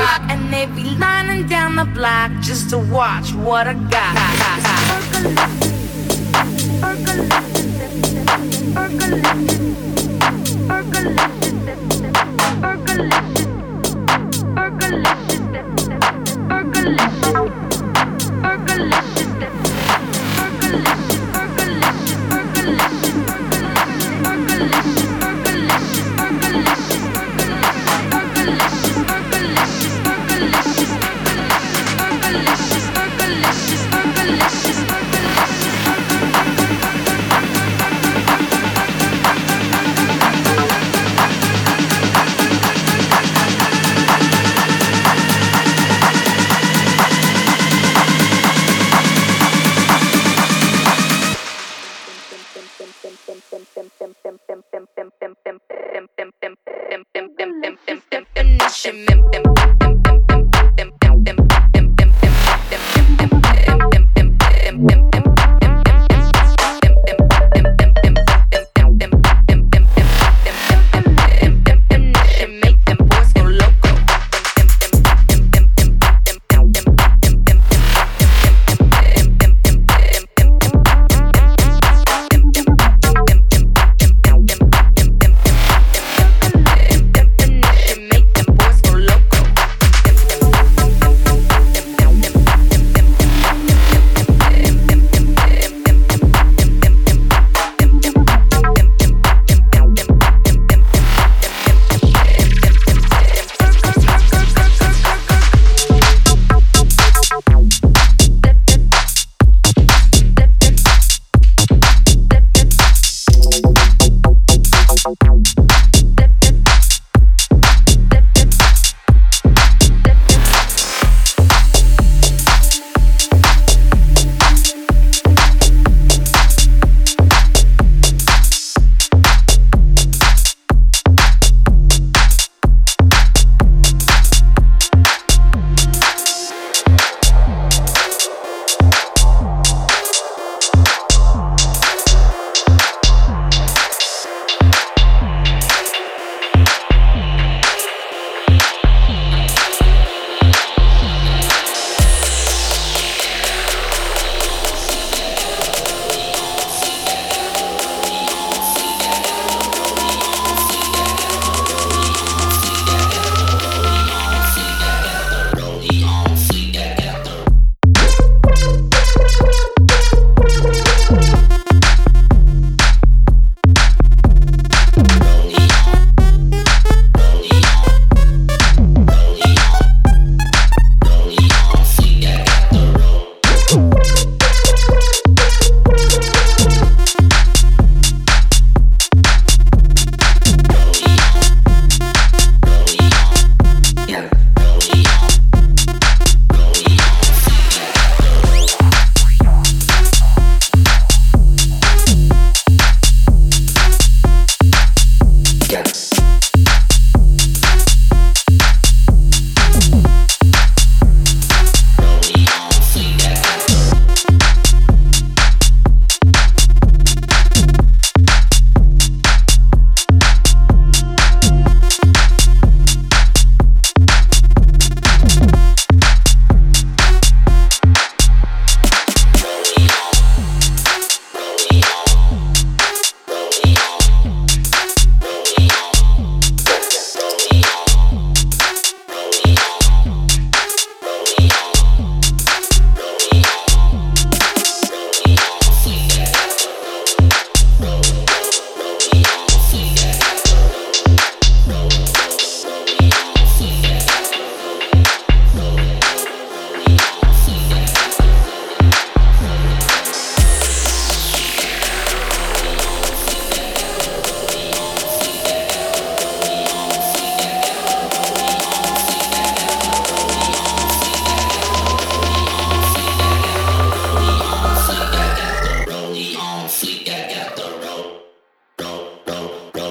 rock and they be lining down the block just to watch what I got. Percolate, percolate, percolate, percolate.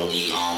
we.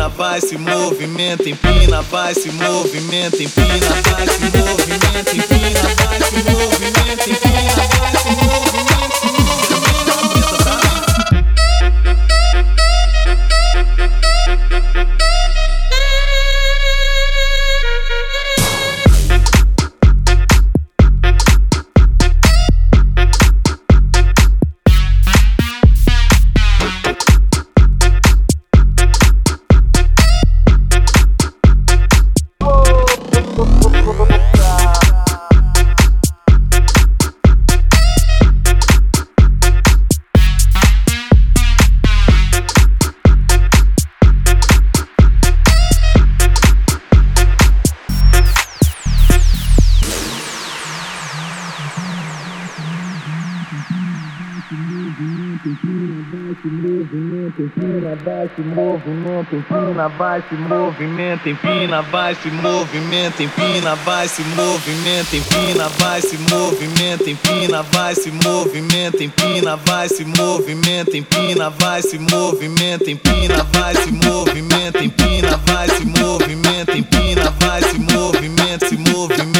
Empina, vai se movimenta, empina, vai se movimenta, empina, vai se movimenta, vai se movimenta, empina, vai se movimenta, empina, vai se movimenta, empina, vai se movimenta, empina, vai se movimenta, empina, vai se movimenta, empina, vai se movimenta, empina, vai se movimenta, empina, vai se movimenta, empina, vai se movimenta, empina, vai se movimenta, se movimenta,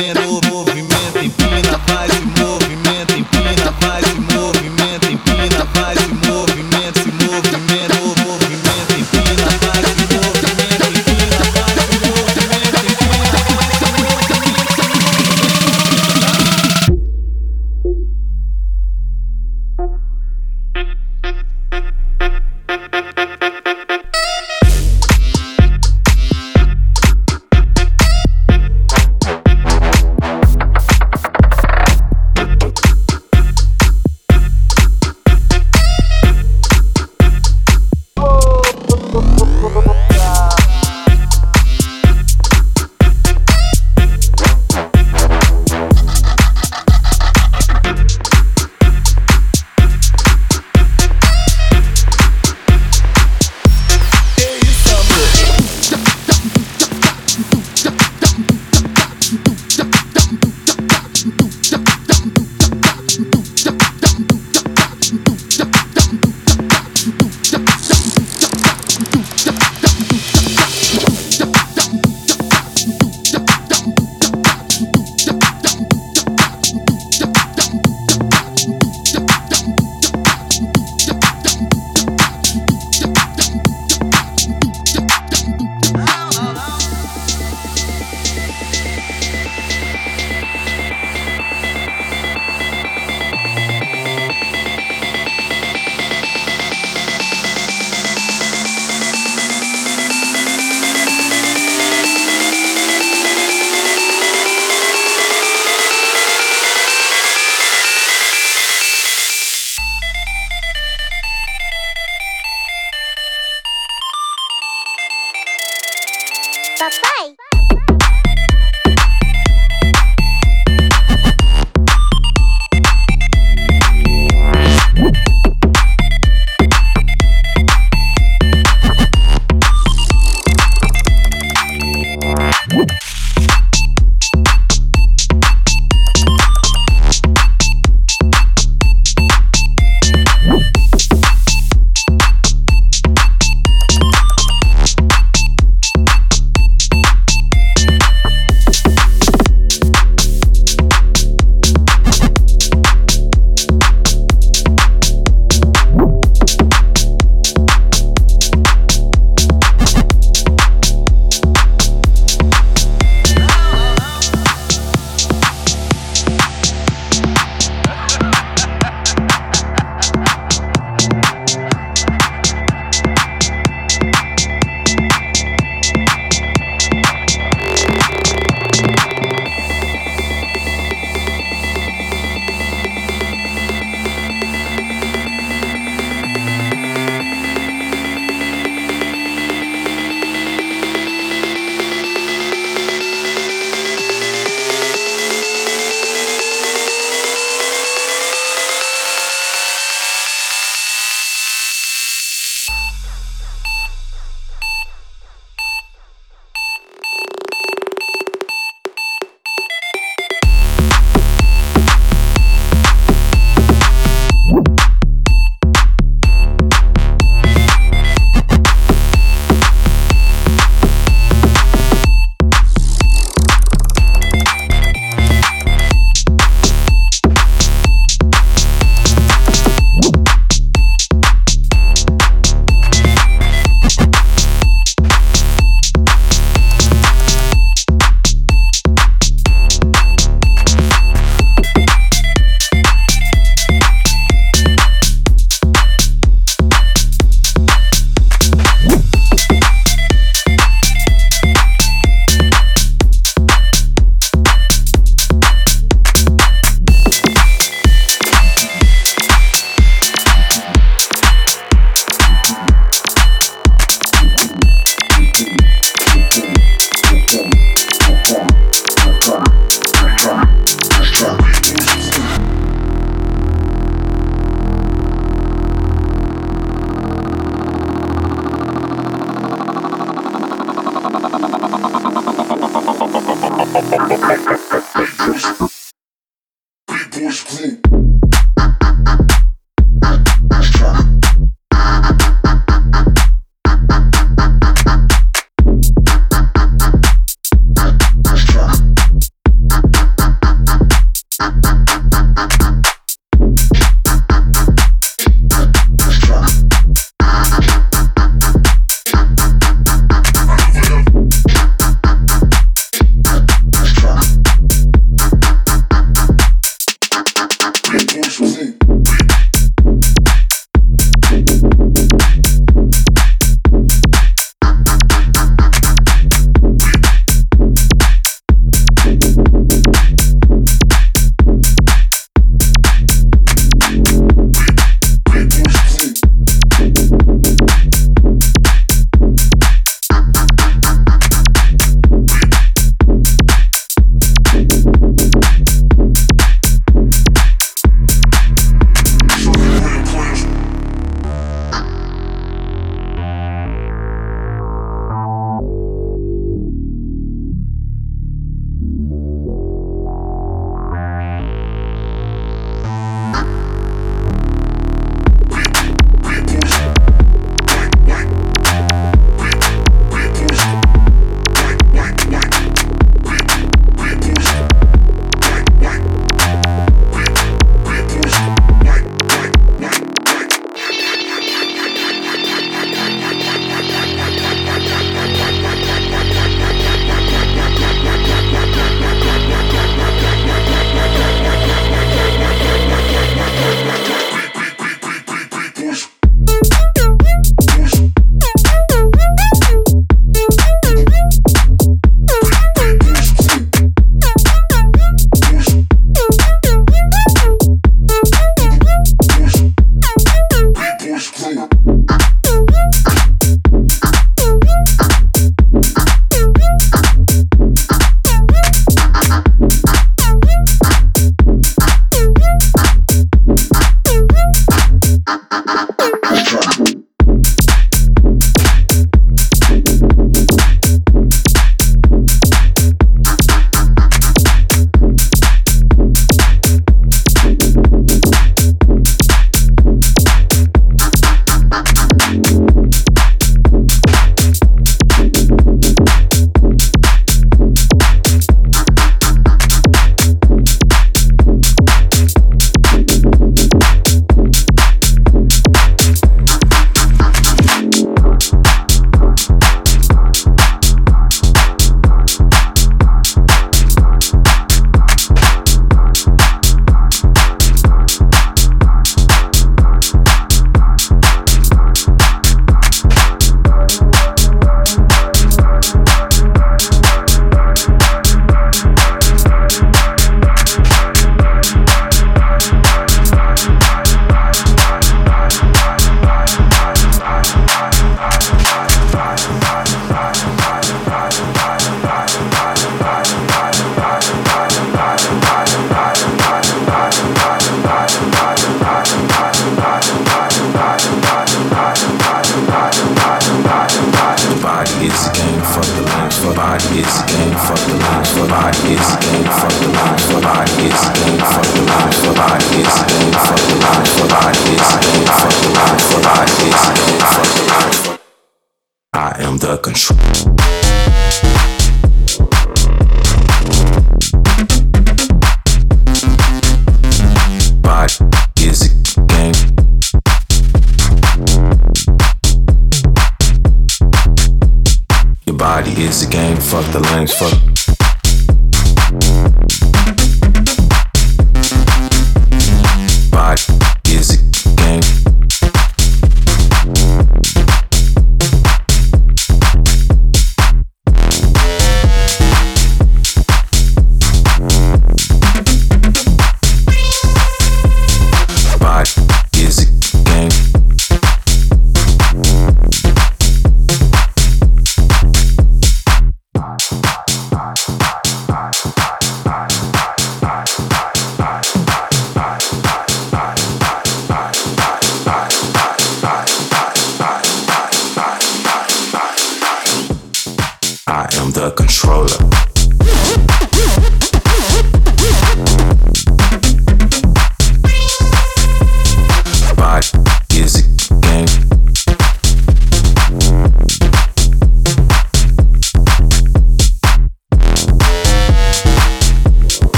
I am the controller.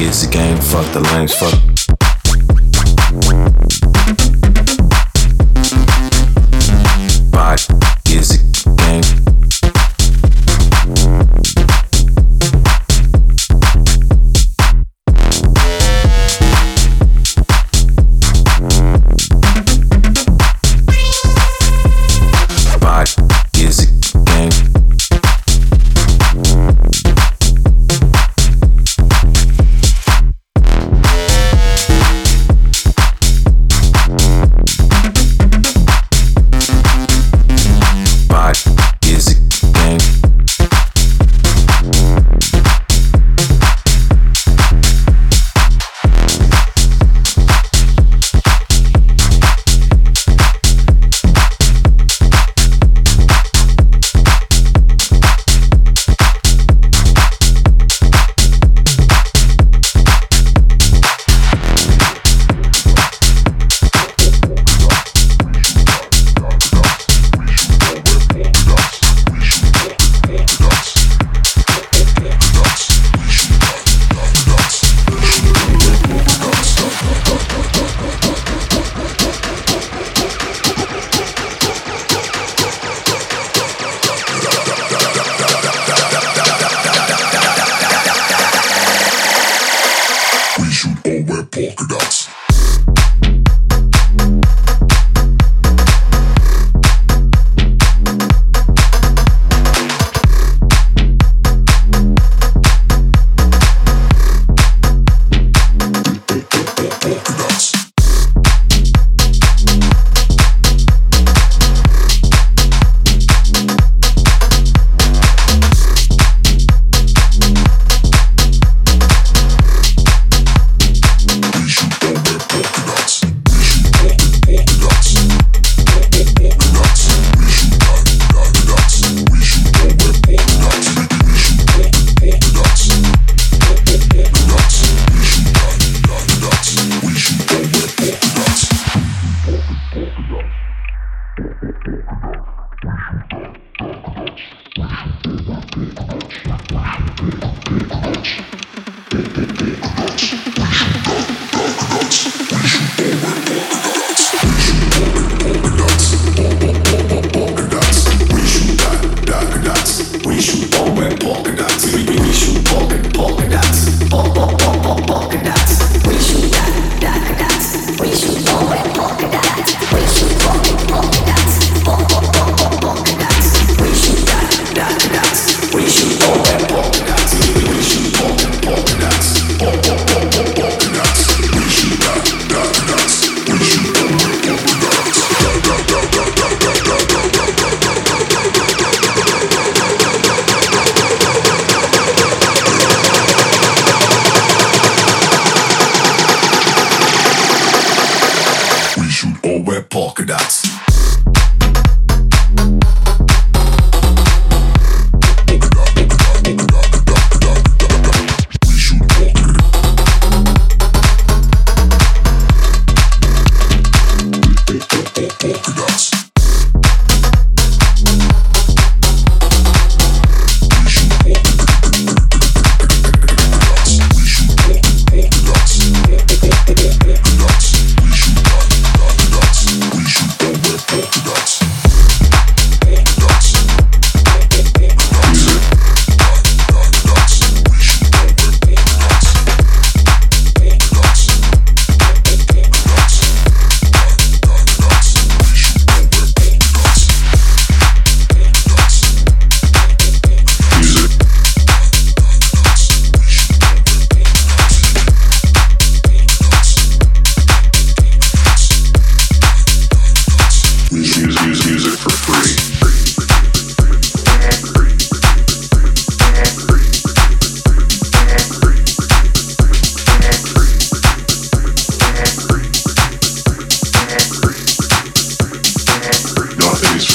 is the game. Fuck the lames, fuck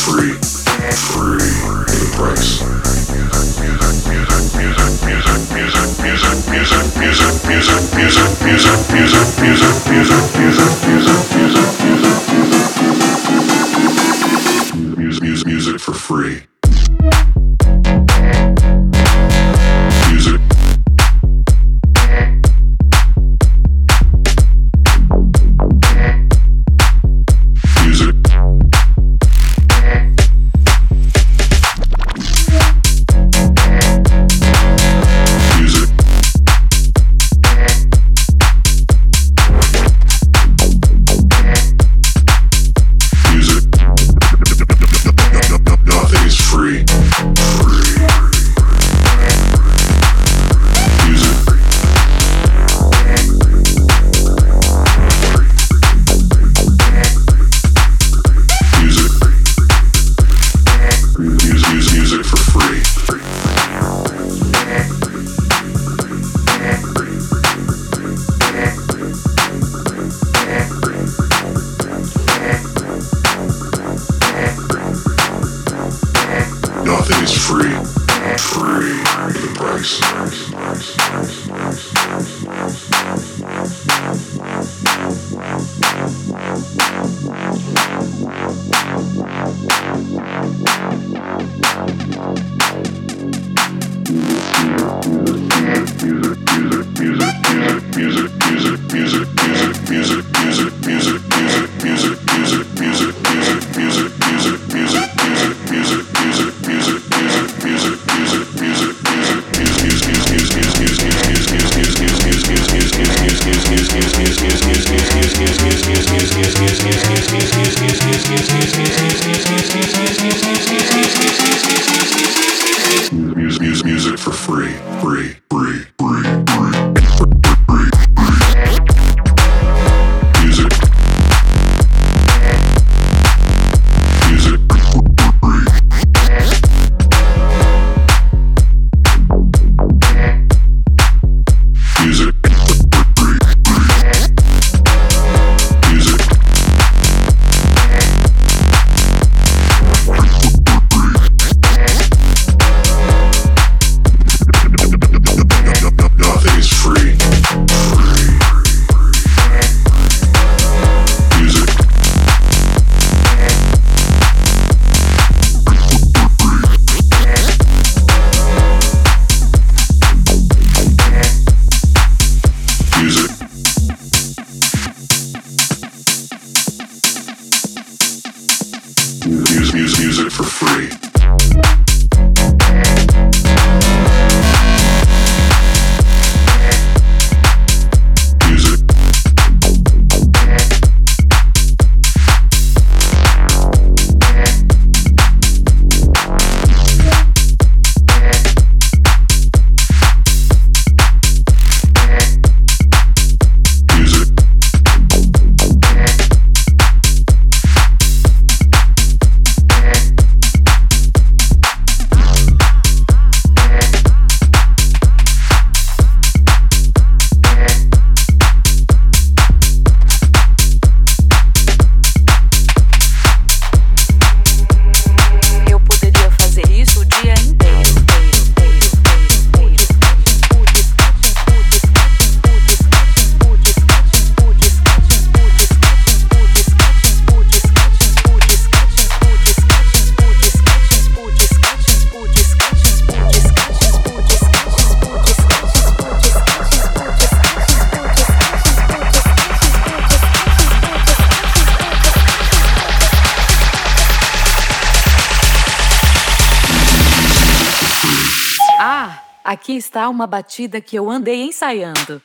free, free at a price. Music for free. Uma batida que eu andei ensaiando.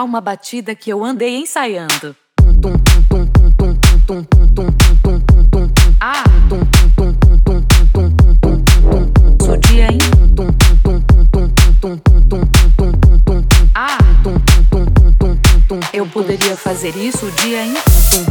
tocar uma batida que eu andei ensaiando. Ah! Ah! Eu poderia fazer isso o dia inteiro.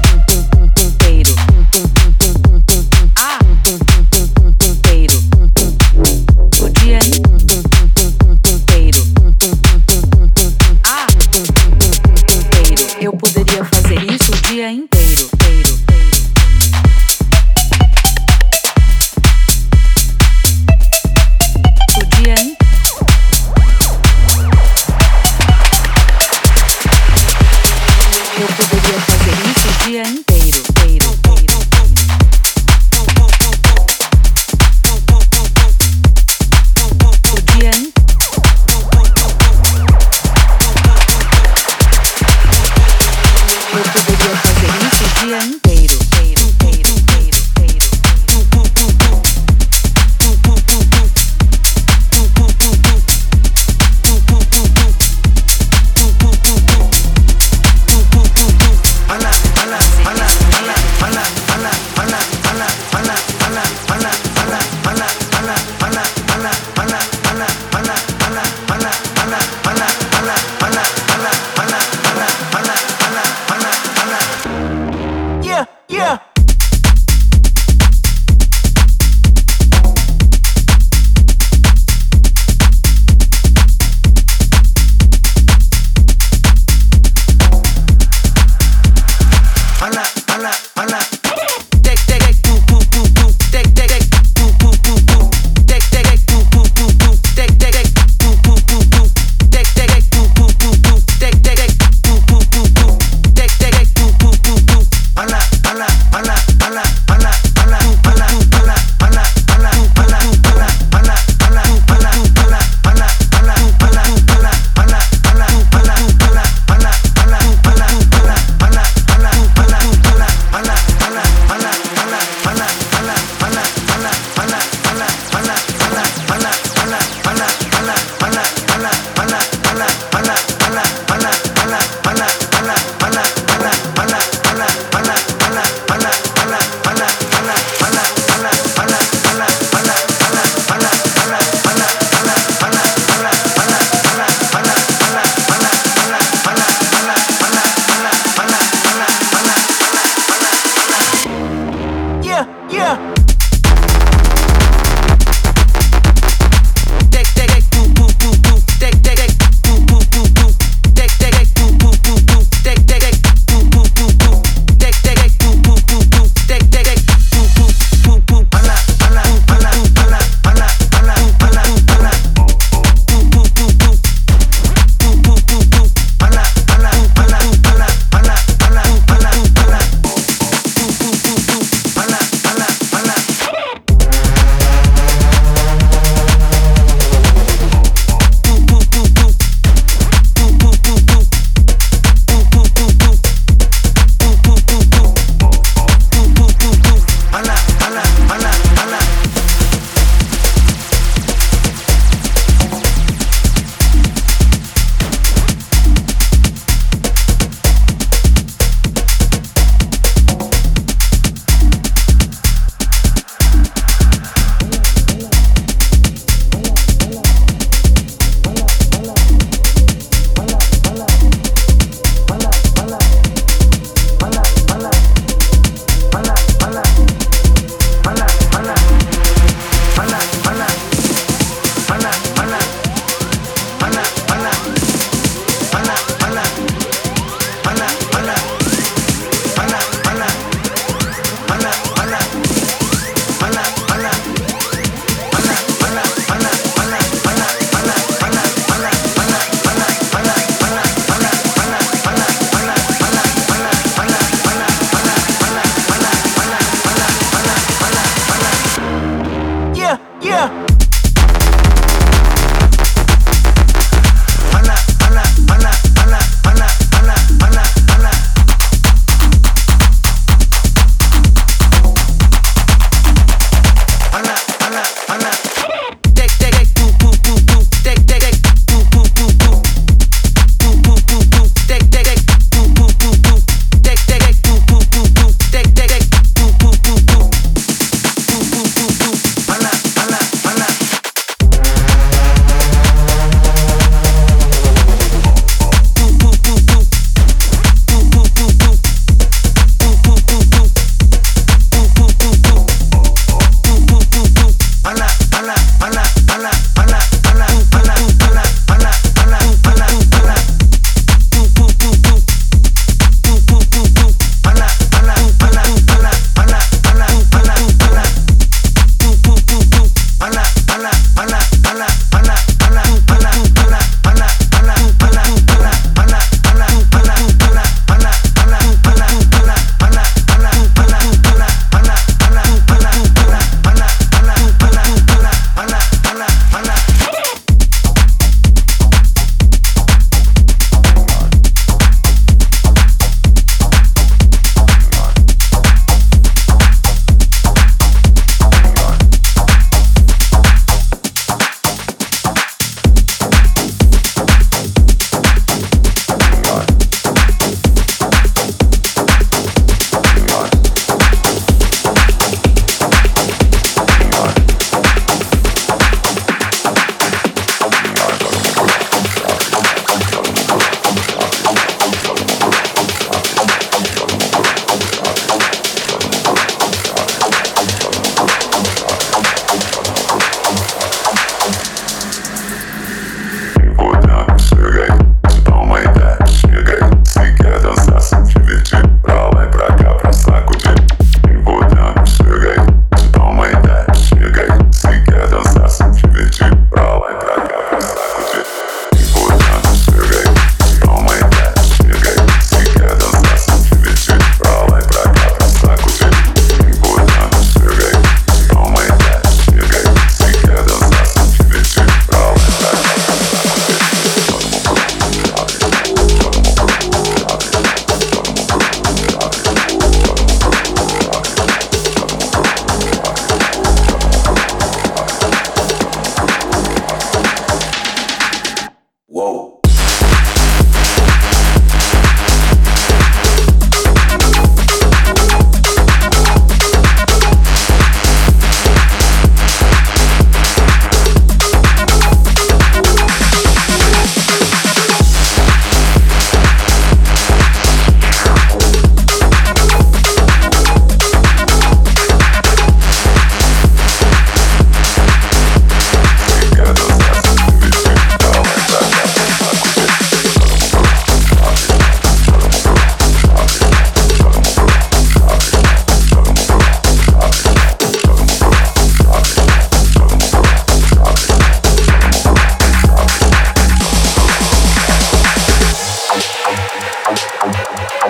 I'm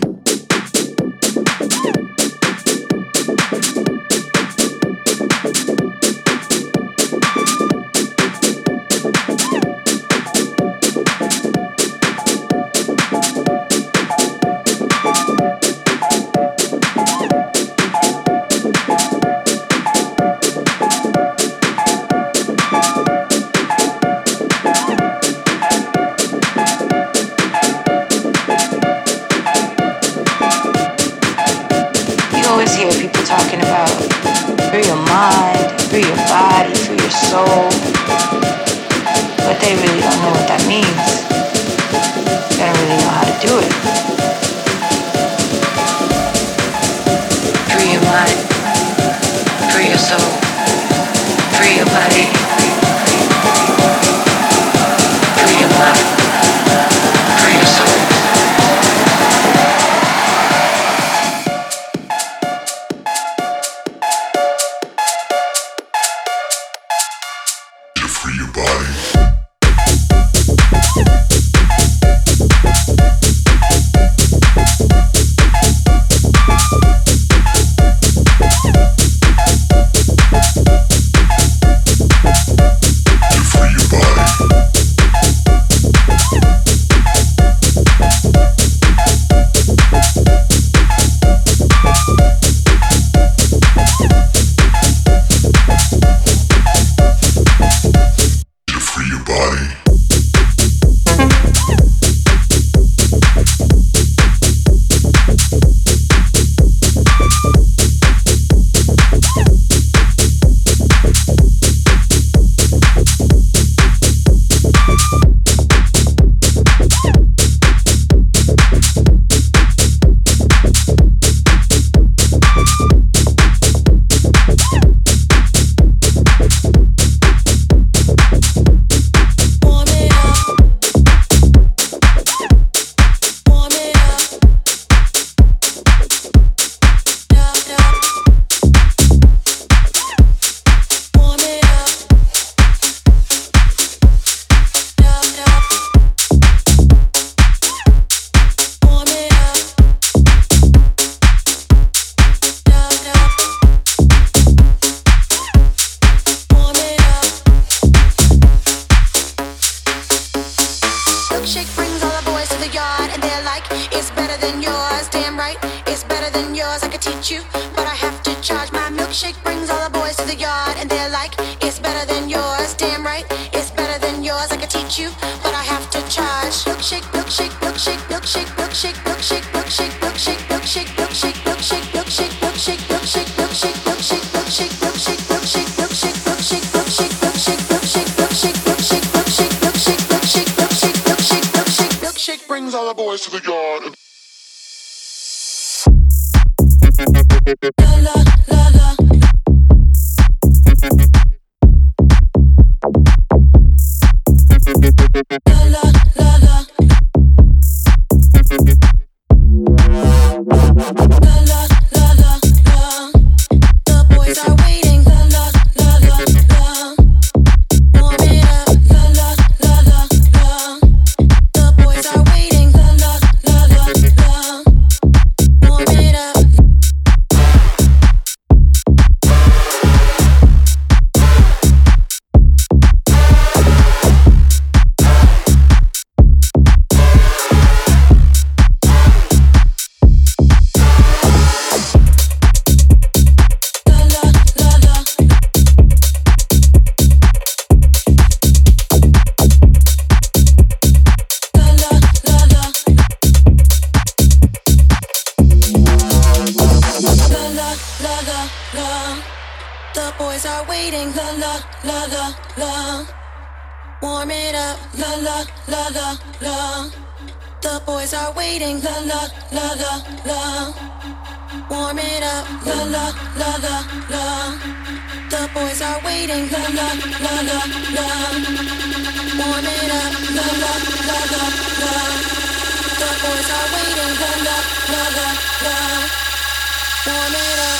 Warm it up.